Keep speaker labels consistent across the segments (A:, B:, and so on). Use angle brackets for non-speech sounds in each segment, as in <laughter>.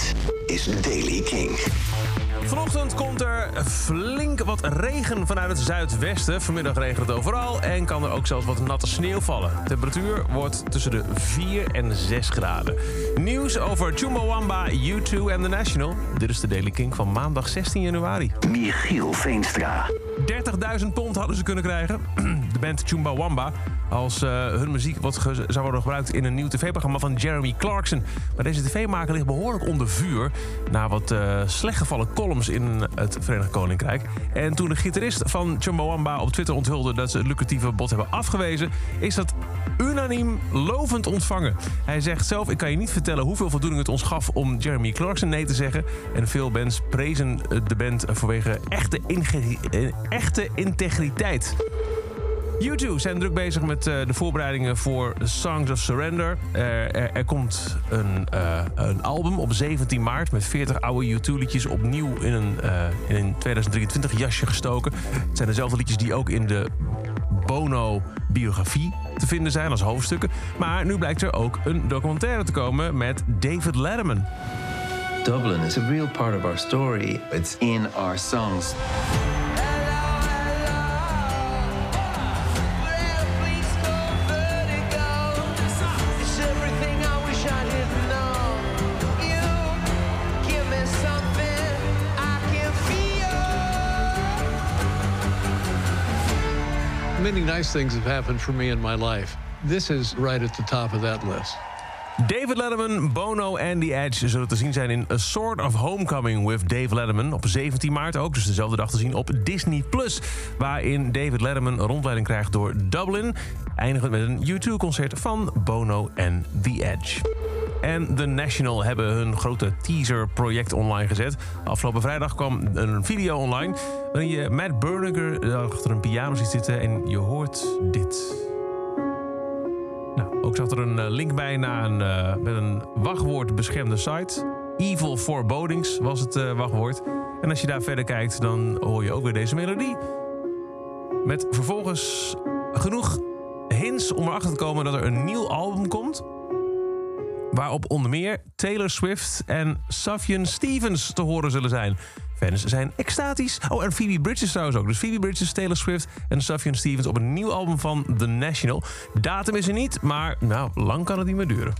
A: Dit is Daily King.
B: Vanochtend komt er flink wat regen vanuit het zuidwesten. Vanmiddag regent het overal en kan er ook zelfs wat natte sneeuw vallen. De temperatuur wordt tussen de 4 en 6 graden. Nieuws over Chumbawamba, U2 en The National. Dit is de Daily King van maandag 16 januari.
A: Michiel Veenstra.
B: 30.000 pond hadden ze kunnen krijgen. <clears throat> De band Chumbawamba. Als uh, hun muziek wat zou worden gebruikt in een nieuw tv-programma van Jeremy Clarkson. Maar deze tv-maker ligt behoorlijk onder vuur. Na wat uh, slechtgevallen columns in het Verenigd Koninkrijk. En toen de gitarist van Chumbawamba op Twitter onthulde dat ze het lucratieve bod hebben afgewezen, is dat unaniem lovend ontvangen. Hij zegt zelf: Ik kan je niet vertellen hoeveel voldoening het ons gaf om Jeremy Clarkson nee te zeggen. En veel bands prezen de band vanwege echte, echte integriteit. U2 zijn druk bezig met uh, de voorbereidingen voor Songs of Surrender. Uh, er, er, komt een, uh, een, album op 17 maart met 40 oude U2-liedjes opnieuw in een, in een 2023 jasje gestoken. Het zijn dezelfde liedjes die ook in de Bono-biografie te vinden zijn als hoofdstukken. Maar nu blijkt er ook een documentaire te komen met David Letterman.
C: Dublin is a real part of our story. It's in our songs.
D: Many nice things have happened for me in my life. This is right at the top of that list.
B: David Letterman, Bono en The Edge zullen te zien zijn in A Sort of Homecoming with Dave Letterman. Op 17 maart ook, dus dezelfde dag te zien op Disney+. Plus, waarin David Letterman een rondleiding krijgt door Dublin. Eindigend met een U2-concert van Bono en The Edge. En The National hebben hun grote teaser-project online gezet. Afgelopen vrijdag kwam een video online... waarin je Matt Berninger achter een piano ziet zitten en je hoort dit. Nou, ook zat er een link bij naar een, uh, met een wachtwoord beschermde site. Evil Forebodings was het wachtwoord. En als je daar verder kijkt, dan hoor je ook weer deze melodie. Met vervolgens genoeg hints om erachter te komen dat er een nieuw album komt... waarop onder meer Taylor Swift en Sufjan Stevens te horen zullen zijn. Fans zijn extatisch. Oh, en Phoebe Bridges trouwens ook. Dus Phoebe Bridges, Taylor Swift en Sufjan Stevens op een nieuw album van The National. Datum is er niet, maar nou, lang kan het niet meer duren.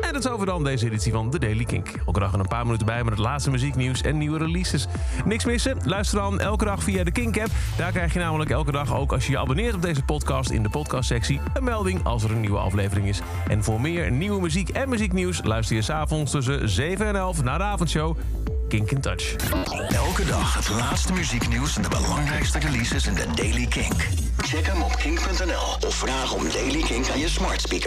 B: En dat is over dan deze editie van The Daily Kink. Elke dag een paar minuten bij met het laatste muzieknieuws en nieuwe releases. Niks missen? Luister dan elke dag via de Kink-app. Daar krijg je namelijk elke dag ook als je je abonneert op deze podcast in de podcastsectie een melding als er een nieuwe aflevering is. En voor meer nieuwe muziek en muzieknieuws luister je s'avonds tussen 7 en 11 naar de avondshow. Kink in Touch.
A: Elke dag het laatste muzieknieuws en de belangrijkste releases in de Daily Kink. Check hem op kink.nl of vraag om Daily Kink aan je smart speaker.